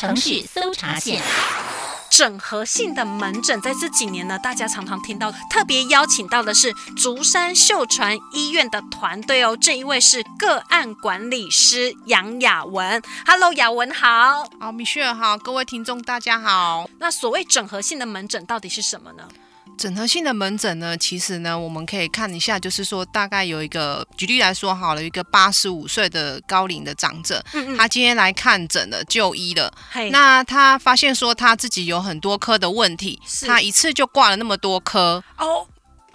程序搜查线。整合性的门诊，在这几年呢，大家常常听到，特别邀请到的是竹山秀传医院的团队哦。这一位是个案管理师杨雅文。Hello，雅文好。好，米雪好，各位听众大家好。那所谓整合性的门诊到底是什么呢？整合性的门诊呢，其实呢，我们可以看一下，就是说，大概有一个举例来说好了，一个八十五岁的高龄的长者，嗯嗯，他今天来看诊了，就医了。嘿那他发现说他自己有很多科的问题，是他一次就挂了那么多科哦。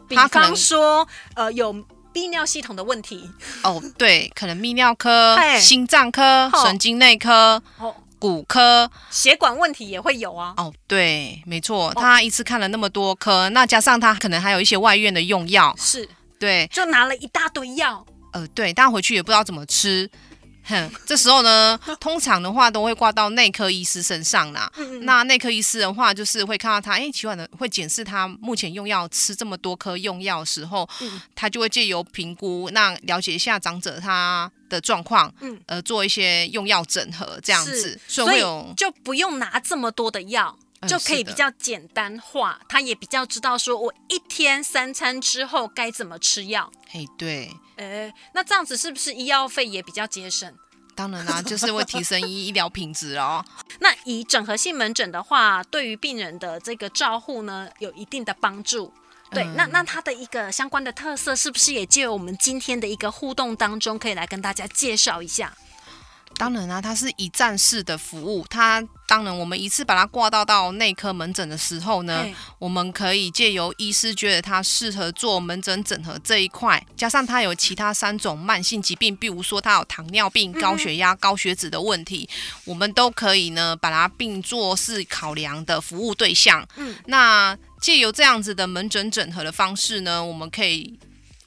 比方说，呃，有泌尿系统的问题哦，对，可能泌尿科、心脏科、神经内科。哦骨科血管问题也会有啊。哦，对，没错，他一次看了那么多科，哦、那加上他可能还有一些外院的用药，是对，就拿了一大堆药。呃，对，但回去也不知道怎么吃。哼，这时候呢，通常的话都会挂到内科医师身上啦。那内科医师的话，就是会看到他，哎，奇怪的，会检视他目前用药吃这么多颗用药的时候，嗯、他就会借由评估，那了解一下长者他的状况，嗯，呃，做一些用药整合这样子，所以就不用拿这么多的药，嗯、就可以比较简单化，他也比较知道说我一天三餐之后该怎么吃药。嘿，对。哎，那这样子是不是医药费也比较节省？当然啦、啊，就是会提升医医疗品质哦。那以整合性门诊的话，对于病人的这个照护呢，有一定的帮助。对，嗯、那那它的一个相关的特色，是不是也借由我们今天的一个互动当中，可以来跟大家介绍一下？当然啊，它是一站式的服务。它当然，我们一次把它挂到到内科门诊的时候呢，嘿我们可以借由医师觉得它适合做门诊整合这一块，加上它有其他三种慢性疾病，比如说它有糖尿病、高血压、高血脂的问题，嗯、我们都可以呢把它并做是考量的服务对象。嗯，那借由这样子的门诊整合的方式呢，我们可以。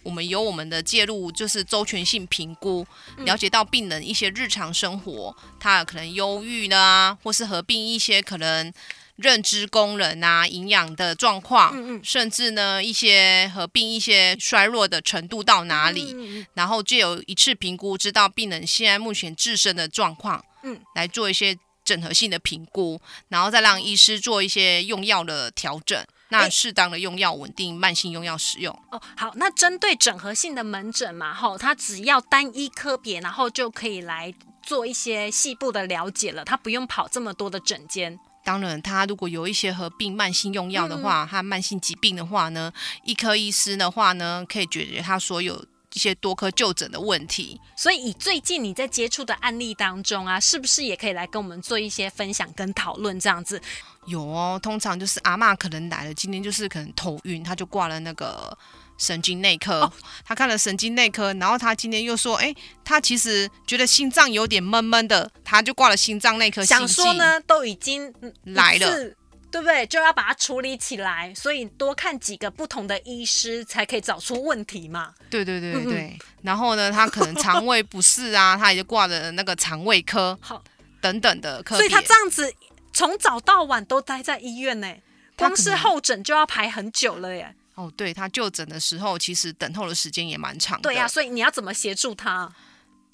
我们有我们的介入，就是周全性评估，了解到病人一些日常生活，他可能忧郁啦，或是合并一些可能认知功能啊、营养的状况，甚至呢一些合并一些衰弱的程度到哪里，然后就有一次评估，知道病人现在目前自身的状况，嗯，来做一些整合性的评估，然后再让医师做一些用药的调整。那适当的用药，稳定慢性用药使用。哦，好，那针对整合性的门诊嘛，吼，它只要单一科别，然后就可以来做一些细部的了解了，它不用跑这么多的诊间。当然，他如果有一些合并慢性用药的话，和慢性疾病的话呢，一科医师的话呢，可以解决他所有一些多科就诊的问题。所以，以最近你在接触的案例当中啊，是不是也可以来跟我们做一些分享跟讨论这样子？有哦，通常就是阿妈可能来了，今天就是可能头晕，他就挂了那个神经内科。哦、他看了神经内科，然后他今天又说，哎，他其实觉得心脏有点闷闷的，他就挂了心脏内科。想说呢，都已经来了，对不对？就要把它处理起来，所以多看几个不同的医师，才可以找出问题嘛。对对对对对。嗯、然后呢，他可能肠胃不适啊，他也就挂了那个肠胃科，好，等等的科。所以他这样子。从早到晚都待在医院呢，光是候诊就要排很久了耶。哦，对，他就诊的时候，其实等候的时间也蛮长的。对呀、啊，所以你要怎么协助他？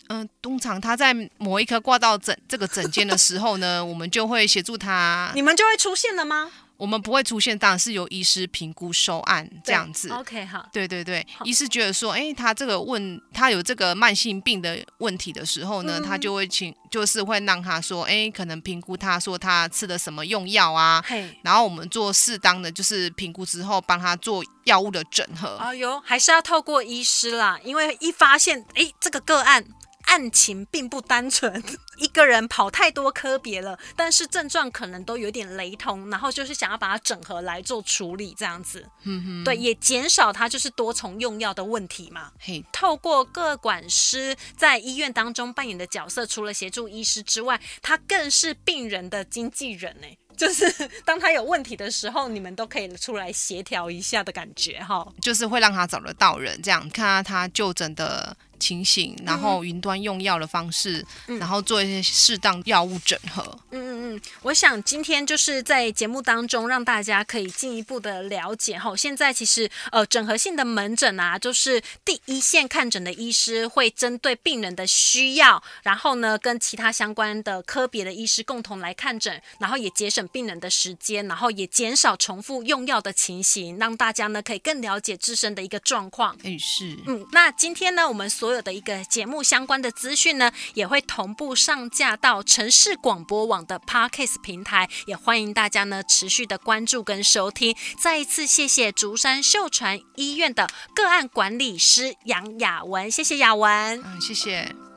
嗯、呃，通常他在某一科挂到诊这个诊间的时候呢，我们就会协助他。你们就会出现了吗？我们不会出现，当然是由医师评估收案这样子。OK，好。对对对，医师觉得说，哎，他这个问他有这个慢性病的问题的时候呢，嗯、他就会请，就是会让他说，哎，可能评估他说他吃的什么用药啊，嘿然后我们做适当的就是评估之后，帮他做药物的整合。哎呦，还是要透过医师啦，因为一发现，哎，这个个案。案情并不单纯，一个人跑太多科别了，但是症状可能都有点雷同，然后就是想要把它整合来做处理，这样子，嗯哼，对，也减少他就是多重用药的问题嘛。嘿，透过各管师在医院当中扮演的角色，除了协助医师之外，他更是病人的经纪人呢。就是 当他有问题的时候，你们都可以出来协调一下的感觉哈。就是会让他找得到人，这样看他就诊的情形，然后云端用药的方式，嗯、然后做一些适当药物整合。嗯嗯嗯。嗯，我想今天就是在节目当中让大家可以进一步的了解哈。现在其实呃，整合性的门诊啊，就是第一线看诊的医师会针对病人的需要，然后呢，跟其他相关的科别的医师共同来看诊，然后也节省病人的时间，然后也减少重复用药的情形，让大家呢可以更了解自身的一个状况。哎，是，嗯，那今天呢，我们所有的一个节目相关的资讯呢，也会同步上架到城市广播网的 Podcast 平台，也欢迎大家呢持续的关注跟收听。再一次谢谢竹山秀传医院的个案管理师杨雅文，谢谢雅文，嗯，谢谢。